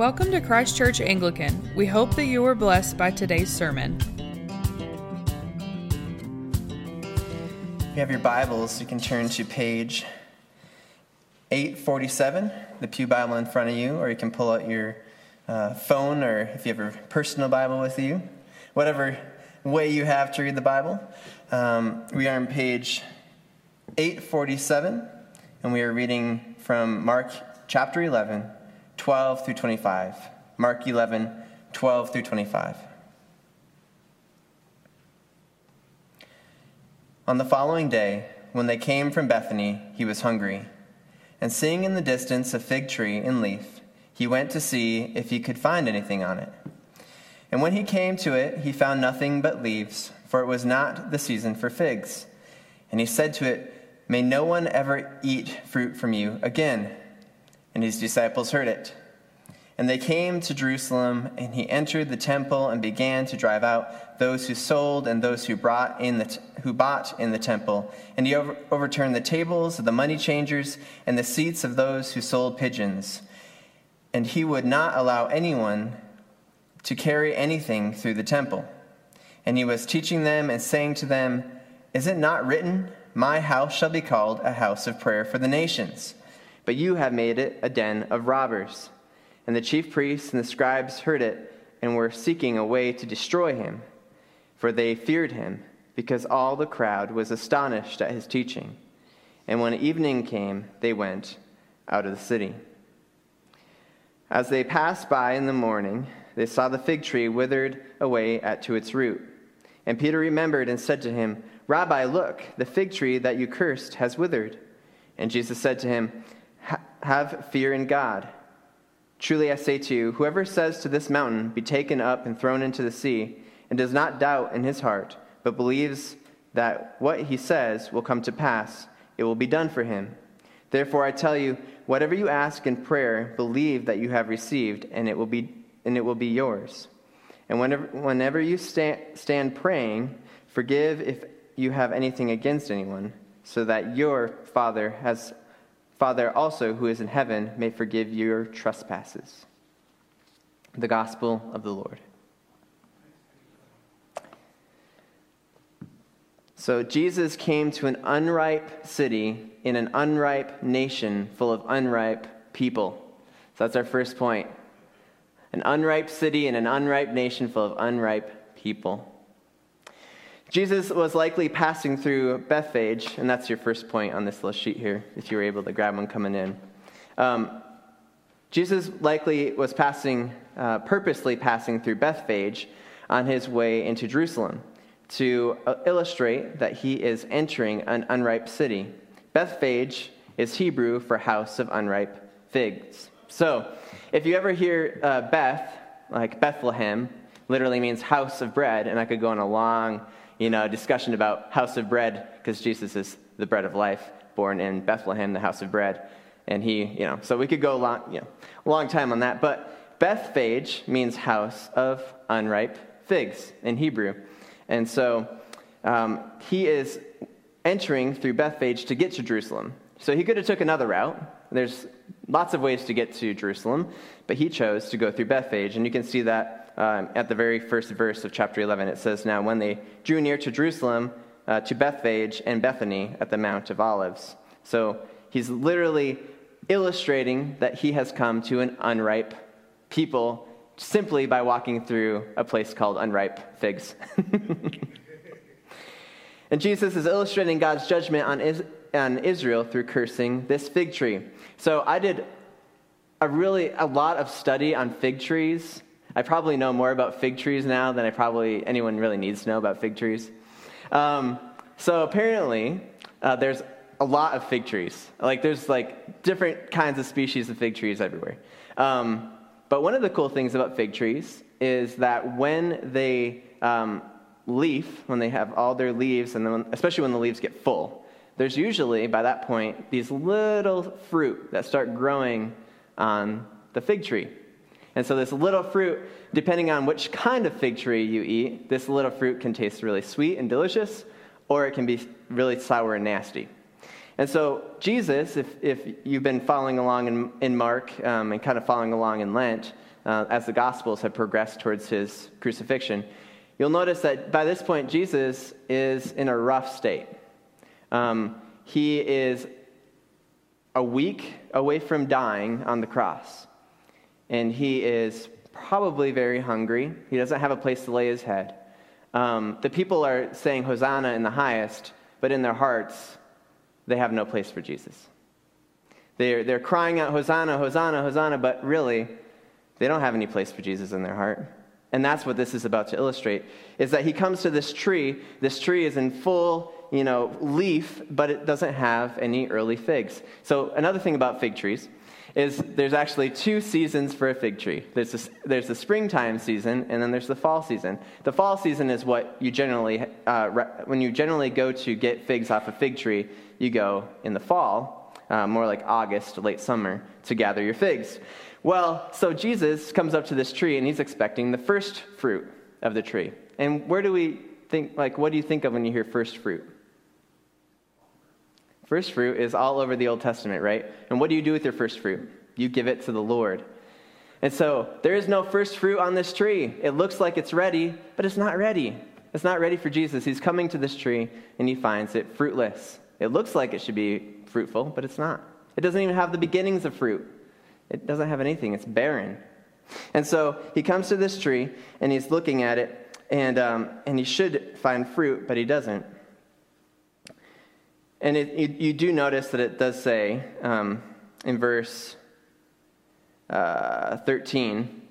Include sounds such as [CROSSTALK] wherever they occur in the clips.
Welcome to Christ Church Anglican. We hope that you were blessed by today's sermon. If you have your Bibles, you can turn to page 847, the Pew Bible in front of you, or you can pull out your uh, phone or if you have a personal Bible with you, whatever way you have to read the Bible. Um, we are on page 847, and we are reading from Mark chapter 11, 12 through 25. Mark 11, 12 through 25. On the following day, when they came from Bethany, he was hungry. And seeing in the distance a fig tree in leaf, he went to see if he could find anything on it. And when he came to it, he found nothing but leaves, for it was not the season for figs. And he said to it, May no one ever eat fruit from you again. And his disciples heard it. And they came to Jerusalem, and he entered the temple and began to drive out those who sold and those who, brought in the t- who bought in the temple. And he over- overturned the tables of the money changers and the seats of those who sold pigeons. And he would not allow anyone to carry anything through the temple. And he was teaching them and saying to them, Is it not written, My house shall be called a house of prayer for the nations? But you have made it a den of robbers. And the chief priests and the scribes heard it and were seeking a way to destroy him, for they feared him, because all the crowd was astonished at his teaching. And when evening came, they went out of the city. As they passed by in the morning, they saw the fig tree withered away at, to its root. And Peter remembered and said to him, Rabbi, look, the fig tree that you cursed has withered. And Jesus said to him, Have fear in God. Truly I say to you, whoever says to this mountain, Be taken up and thrown into the sea, and does not doubt in his heart, but believes that what he says will come to pass, it will be done for him. Therefore I tell you, whatever you ask in prayer, believe that you have received, and it will be, and it will be yours. And whenever, whenever you stand, stand praying, forgive if you have anything against anyone, so that your Father has Father also who is in heaven may forgive your trespasses. The gospel of the Lord. So Jesus came to an unripe city in an unripe nation full of unripe people. So that's our first point. An unripe city in an unripe nation full of unripe people. Jesus was likely passing through Bethphage, and that's your first point on this little sheet here, if you were able to grab one coming in. Um, Jesus likely was passing, uh, purposely passing through Bethphage on his way into Jerusalem to uh, illustrate that he is entering an unripe city. Bethphage is Hebrew for house of unripe figs. So, if you ever hear uh, Beth, like Bethlehem, literally means house of bread, and I could go on a long you know, discussion about house of bread, because Jesus is the bread of life, born in Bethlehem, the house of bread. And he, you know, so we could go a long, you know, long time on that. But Bethphage means house of unripe figs in Hebrew. And so um, he is entering through Bethphage to get to Jerusalem. So he could have took another route. There's lots of ways to get to Jerusalem, but he chose to go through Bethphage. And you can see that um, at the very first verse of chapter 11. It says, Now, when they drew near to Jerusalem, uh, to Bethphage and Bethany at the Mount of Olives. So he's literally illustrating that he has come to an unripe people simply by walking through a place called unripe figs. [LAUGHS] and Jesus is illustrating God's judgment on, on Israel through cursing this fig tree. So I did a really a lot of study on fig trees I probably know more about fig trees now than I probably anyone really needs to know about fig trees. Um, so apparently, uh, there's a lot of fig trees. Like there's like different kinds of species of fig trees everywhere. Um, but one of the cool things about fig trees is that when they um, leaf, when they have all their leaves, and then especially when the leaves get full, there's usually by that point these little fruit that start growing on the fig tree. And so, this little fruit, depending on which kind of fig tree you eat, this little fruit can taste really sweet and delicious, or it can be really sour and nasty. And so, Jesus, if, if you've been following along in, in Mark um, and kind of following along in Lent, uh, as the Gospels have progressed towards his crucifixion, you'll notice that by this point, Jesus is in a rough state. Um, he is a week away from dying on the cross, and he is probably very hungry. He doesn't have a place to lay his head. Um, the people are saying Hosanna in the highest, but in their hearts, they have no place for Jesus. They're, they're crying out, Hosanna, Hosanna, Hosanna, but really, they don't have any place for Jesus in their heart. And that's what this is about to illustrate, is that he comes to this tree. This tree is in full, you know, leaf, but it doesn't have any early figs. So another thing about fig trees is there's actually two seasons for a fig tree. There's, a, there's the springtime season, and then there's the fall season. The fall season is what you generally, uh, when you generally go to get figs off a fig tree, you go in the fall, uh, more like August, late summer, to gather your figs. Well, so Jesus comes up to this tree, and he's expecting the first fruit of the tree. And where do we think, like, what do you think of when you hear first fruit? First fruit is all over the Old Testament, right? And what do you do with your first fruit? You give it to the Lord. And so there is no first fruit on this tree. It looks like it's ready, but it's not ready. It's not ready for Jesus. He's coming to this tree and he finds it fruitless. It looks like it should be fruitful, but it's not. It doesn't even have the beginnings of fruit. It doesn't have anything, it's barren. And so he comes to this tree and he's looking at it, and, um, and he should find fruit, but he doesn't. And it, you, you, do notice that it does say um, in verse uh, 13,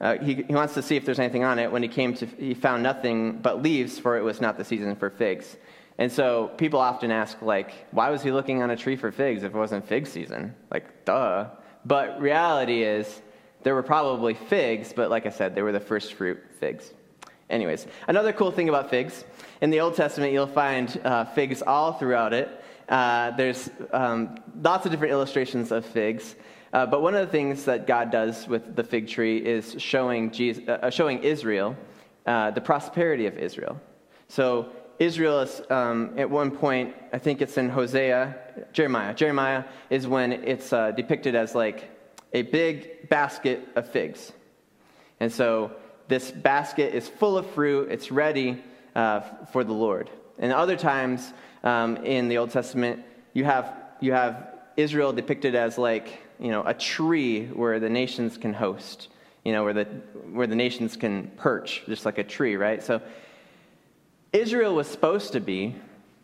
uh, he, he wants to see if there's anything on it. When he came to, he found nothing but leaves, for it was not the season for figs. And so people often ask, like, why was he looking on a tree for figs if it wasn't fig season? Like, duh. But reality is, there were probably figs, but like I said, they were the first fruit figs. Anyways, another cool thing about figs in the Old Testament, you'll find uh, figs all throughout it. Uh, there's um, lots of different illustrations of figs. Uh, but one of the things that God does with the fig tree is showing, Jesus, uh, showing Israel uh, the prosperity of Israel. So, Israel is, um, at one point, I think it's in Hosea, Jeremiah. Jeremiah is when it's uh, depicted as like a big basket of figs. And so, this basket is full of fruit, it's ready uh, for the Lord. And other times um, in the Old Testament, you have, you have Israel depicted as like, you know, a tree where the nations can host, you know, where the, where the nations can perch, just like a tree, right? So Israel was supposed to be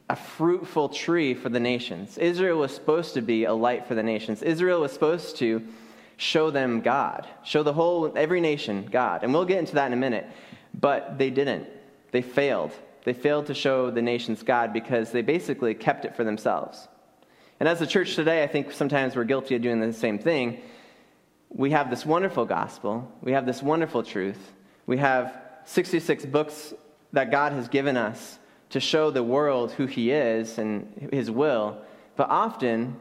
a fruitful tree for the nations. Israel was supposed to be a light for the nations. Israel was supposed to show them God, show the whole, every nation God. And we'll get into that in a minute. But they didn't. They failed. They failed to show the nations God because they basically kept it for themselves. And as a church today, I think sometimes we're guilty of doing the same thing. We have this wonderful gospel, we have this wonderful truth, we have 66 books that God has given us to show the world who He is and His will. But often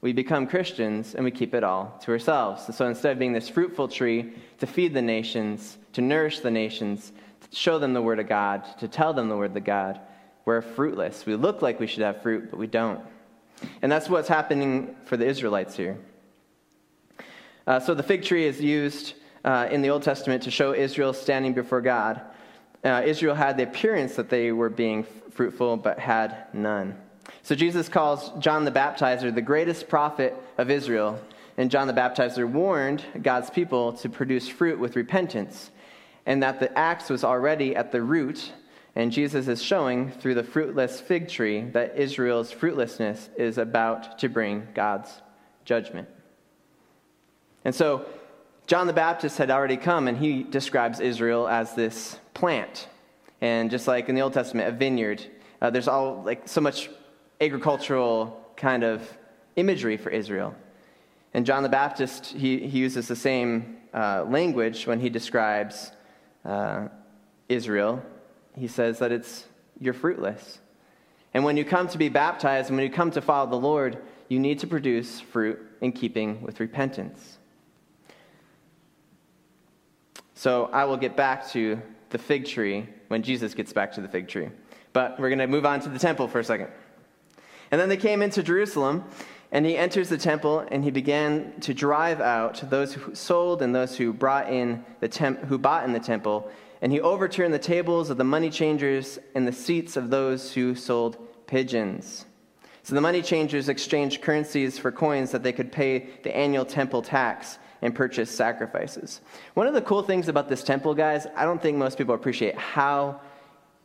we become Christians and we keep it all to ourselves. And so instead of being this fruitful tree to feed the nations, to nourish the nations, show them the Word of God, to tell them the Word of God, we're fruitless. We look like we should have fruit, but we don't. And that's what's happening for the Israelites here. Uh, so the fig tree is used uh, in the Old Testament to show Israel standing before God. Uh, Israel had the appearance that they were being fruitful, but had none. So Jesus calls John the Baptizer the greatest prophet of Israel. And John the Baptizer warned God's people to produce fruit with repentance, and that the axe was already at the root. And Jesus is showing through the fruitless fig tree that Israel's fruitlessness is about to bring God's judgment. And so, John the Baptist had already come, and he describes Israel as this plant. And just like in the Old Testament, a vineyard, uh, there's all like so much agricultural kind of imagery for Israel. And John the Baptist, he, he uses the same uh, language when he describes uh, Israel. He says that it's, you're fruitless. And when you come to be baptized and when you come to follow the Lord, you need to produce fruit in keeping with repentance. So I will get back to the fig tree when Jesus gets back to the fig tree. But we're going to move on to the temple for a second. And then they came into Jerusalem, And he enters the temple and he began to drive out those who sold and those who brought in the temp- who bought in the temple. And he overturned the tables of the money changers and the seats of those who sold pigeons. So the money changers exchanged currencies for coins that they could pay the annual temple tax and purchase sacrifices. One of the cool things about this temple, guys, I don't think most people appreciate how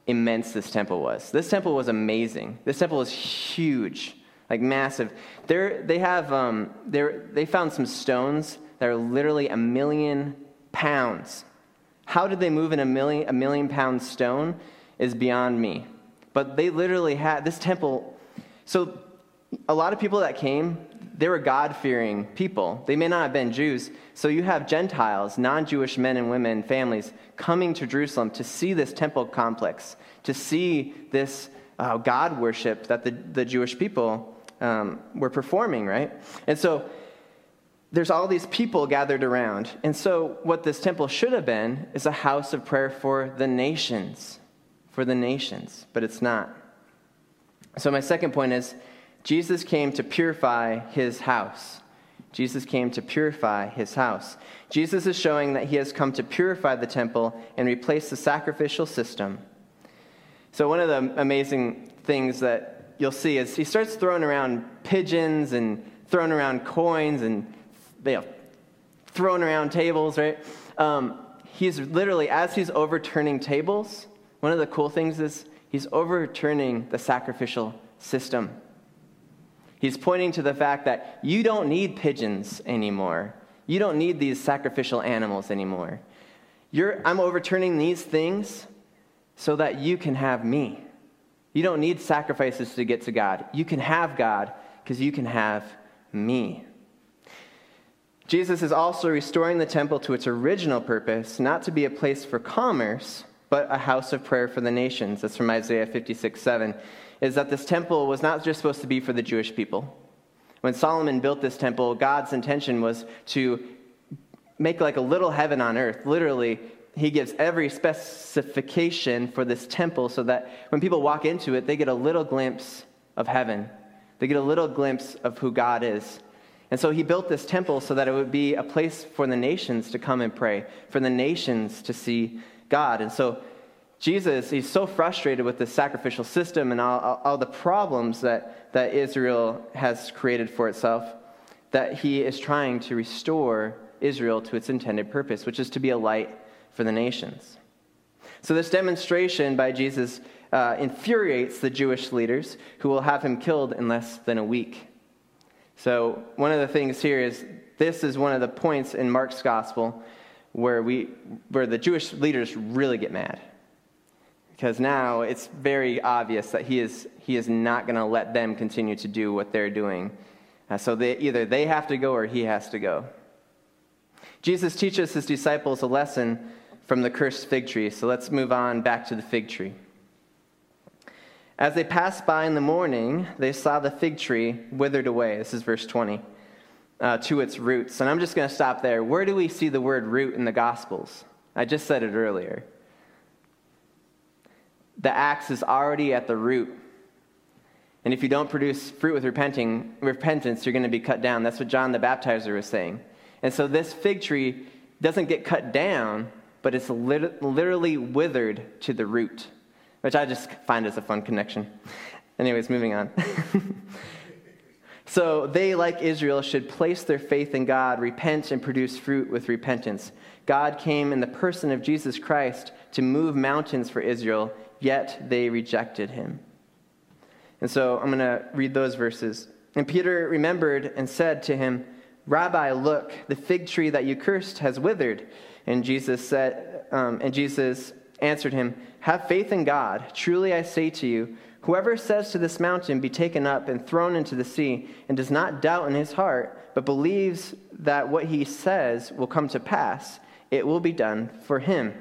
immense this temple was. This temple was amazing. This temple was huge like massive. They're, they have um, they found some stones that are literally a million pounds. How did they move in a million a million pound stone is beyond me. But they literally had this temple. So a lot of people that came, they were God fearing people. They may not have been Jews. So you have Gentiles, non Jewish men and women, families coming to Jerusalem to see this temple complex, to see this uh, God worship that the, the Jewish people um, were performing, right? And so there's all these people gathered around. And so what this temple should have been is a house of prayer for the nations, for the nations, but it's not. So my second point is Jesus came to purify his house. Jesus came to purify his house. Jesus is showing that he has come to purify the temple and replace the sacrificial system. So, one of the amazing things that you'll see is he starts throwing around pigeons and throwing around coins and you know, throwing around tables, right? Um, he's literally, as he's overturning tables, one of the cool things is he's overturning the sacrificial system. He's pointing to the fact that you don't need pigeons anymore. You don't need these sacrificial animals anymore. You're, I'm overturning these things so that you can have me. You don't need sacrifices to get to God. You can have God because you can have me. Jesus is also restoring the temple to its original purpose, not to be a place for commerce, but a house of prayer for the nations. That's from Isaiah 56 7. Is that this temple was not just supposed to be for the Jewish people. When Solomon built this temple, God's intention was to make like a little heaven on earth, literally he gives every specification for this temple so that when people walk into it, they get a little glimpse of heaven. They get a little glimpse of who God is. And so he built this temple so that it would be a place for the nations to come and pray, for the nations to see God. And so Jesus, he's so frustrated with the sacrificial system and all, all, all the problems that, that Israel has created for itself that he is trying to restore Israel to its intended purpose, which is to be a light for the nations. So, this demonstration by Jesus uh, infuriates the Jewish leaders who will have him killed in less than a week. So, one of the things here is this is one of the points in Mark's gospel where, we, where the Jewish leaders really get mad. Because now it's very obvious that he is, he is not going to let them continue to do what they're doing. Uh, so they, either they have to go or he has to go. Jesus teaches his disciples a lesson from the cursed fig tree. So let's move on back to the fig tree. As they passed by in the morning, they saw the fig tree withered away. This is verse 20. Uh, to its roots. And I'm just going to stop there. Where do we see the word root in the Gospels? I just said it earlier. The axe is already at the root. And if you don't produce fruit with repenting, repentance, you're going to be cut down. That's what John the Baptizer was saying. And so this fig tree doesn't get cut down, but it's lit- literally withered to the root, which I just find as a fun connection. Anyways, moving on. [LAUGHS] so they, like Israel, should place their faith in God, repent, and produce fruit with repentance. God came in the person of Jesus Christ to move mountains for Israel, yet they rejected him. And so I'm going to read those verses. And Peter remembered and said to him, Rabbi, look, the fig tree that you cursed has withered. And Jesus said, um, and Jesus answered him, Have faith in God. Truly I say to you, whoever says to this mountain, Be taken up and thrown into the sea, and does not doubt in his heart, but believes that what he says will come to pass, it will be done for him.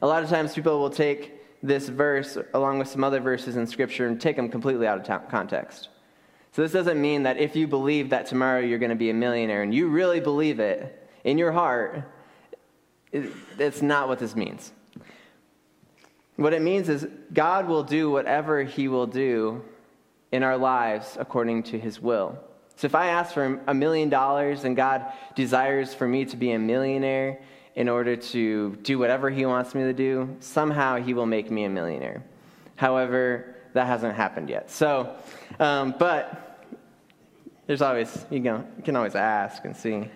A lot of times people will take this verse along with some other verses in Scripture and take them completely out of context. So this doesn't mean that if you believe that tomorrow you're going to be a millionaire and you really believe it in your heart, that's not what this means. What it means is God will do whatever He will do in our lives according to his will. So if I ask for a million dollars and God desires for me to be a millionaire in order to do whatever he wants me to do, somehow he will make me a millionaire. However, that hasn't happened yet. So, um, but there's always, you, you can always ask and see.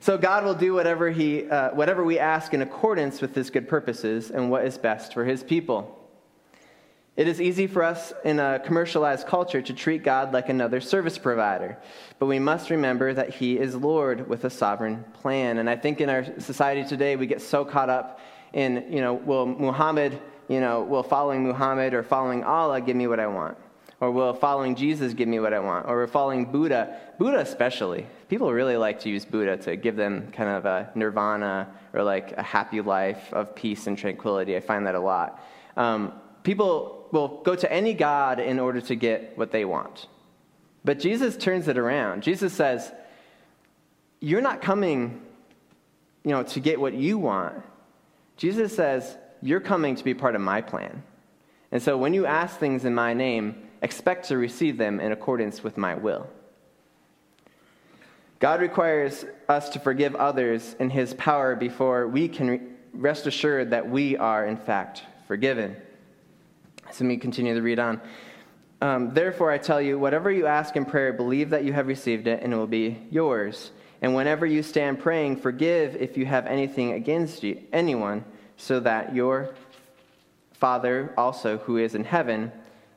So God will do whatever, he, uh, whatever we ask in accordance with his good purposes and what is best for his people. It is easy for us in a commercialized culture to treat God like another service provider, but we must remember that He is Lord with a sovereign plan. And I think in our society today, we get so caught up in, you know, will Muhammad, you know, will following Muhammad or following Allah give me what I want? Or will following Jesus give me what I want? Or will following Buddha, Buddha especially. People really like to use Buddha to give them kind of a nirvana or like a happy life of peace and tranquility. I find that a lot. Um, people will go to any God in order to get what they want. But Jesus turns it around. Jesus says, You're not coming you know, to get what you want. Jesus says, You're coming to be part of my plan. And so when you ask things in my name, expect to receive them in accordance with my will. God requires us to forgive others in his power before we can rest assured that we are, in fact, forgiven. So let me continue to read on. Um, Therefore, I tell you, whatever you ask in prayer, believe that you have received it, and it will be yours. And whenever you stand praying, forgive if you have anything against you, anyone, so that your Father also, who is in heaven,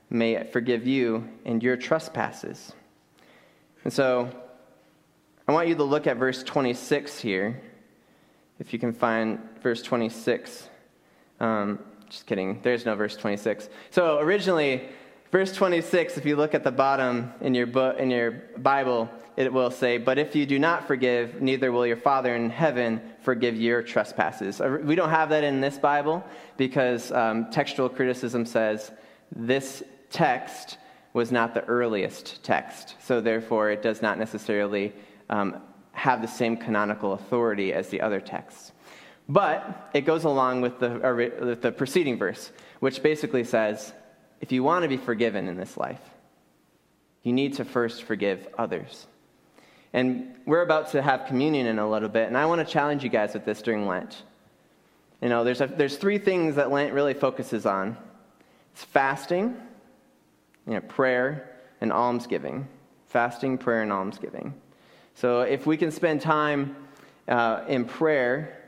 may forgive you and your trespasses. And so, I want you to look at verse 26 here. If you can find verse 26. Um, just kidding. There's no verse 26. So originally, verse 26, if you look at the bottom in your book in your Bible, it will say, "But if you do not forgive, neither will your Father in heaven forgive your trespasses." Uh, we don't have that in this Bible because um, textual criticism says this text was not the earliest text, so therefore it does not necessarily um, have the same canonical authority as the other texts. But it goes along with the, with the preceding verse, which basically says if you want to be forgiven in this life, you need to first forgive others. And we're about to have communion in a little bit, and I want to challenge you guys with this during Lent. You know, there's, a, there's three things that Lent really focuses on it's fasting, you know, prayer, and almsgiving. Fasting, prayer, and almsgiving. So if we can spend time uh, in prayer,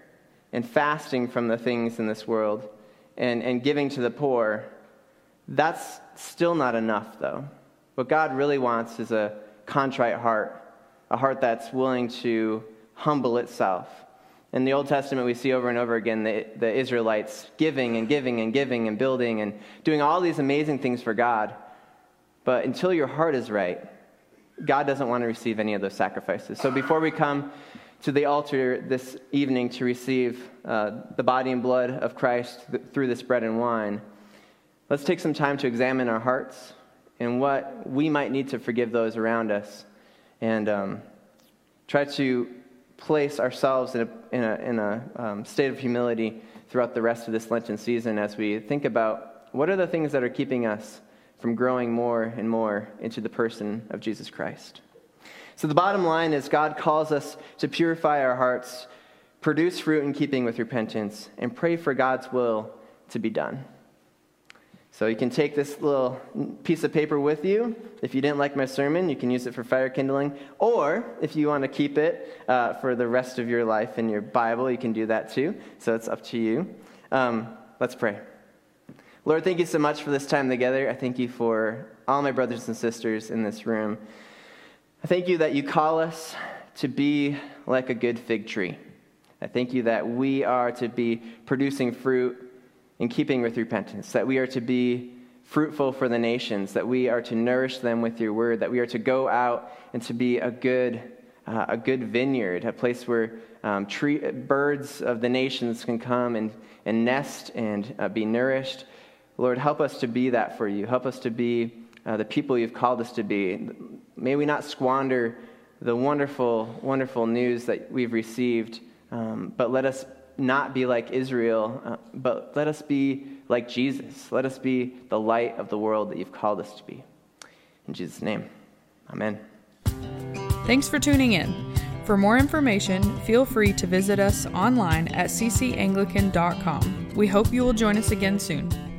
and fasting from the things in this world and, and giving to the poor, that's still not enough, though. What God really wants is a contrite heart, a heart that's willing to humble itself. In the Old Testament, we see over and over again the, the Israelites giving and giving and giving and building and doing all these amazing things for God. But until your heart is right, God doesn't want to receive any of those sacrifices. So before we come to the altar this evening to receive uh, the body and blood of Christ th- through this bread and wine, let's take some time to examine our hearts and what we might need to forgive those around us and um, try to place ourselves in a, in a, in a um, state of humility throughout the rest of this Lenten season as we think about what are the things that are keeping us from growing more and more into the person of Jesus Christ. So the bottom line is God calls us to purify our hearts, produce fruit in keeping with repentance, and pray for God's will to be done. So you can take this little piece of paper with you. If you didn't like my sermon, you can use it for fire kindling. Or if you want to keep it uh, for the rest of your life in your Bible, you can do that too. So it's up to you. Um, let's pray. Lord, thank you so much for this time together. I thank you for all my brothers and sisters in this room. I thank you that you call us to be like a good fig tree. I thank you that we are to be producing fruit in keeping with repentance, that we are to be fruitful for the nations, that we are to nourish them with your word, that we are to go out and to be a good, uh, a good vineyard, a place where um, tree, birds of the nations can come and, and nest and uh, be nourished. Lord, help us to be that for you. Help us to be uh, the people you've called us to be. May we not squander the wonderful, wonderful news that we've received, um, but let us not be like Israel, uh, but let us be like Jesus. Let us be the light of the world that you've called us to be. In Jesus' name, amen. Thanks for tuning in. For more information, feel free to visit us online at ccanglican.com. We hope you will join us again soon.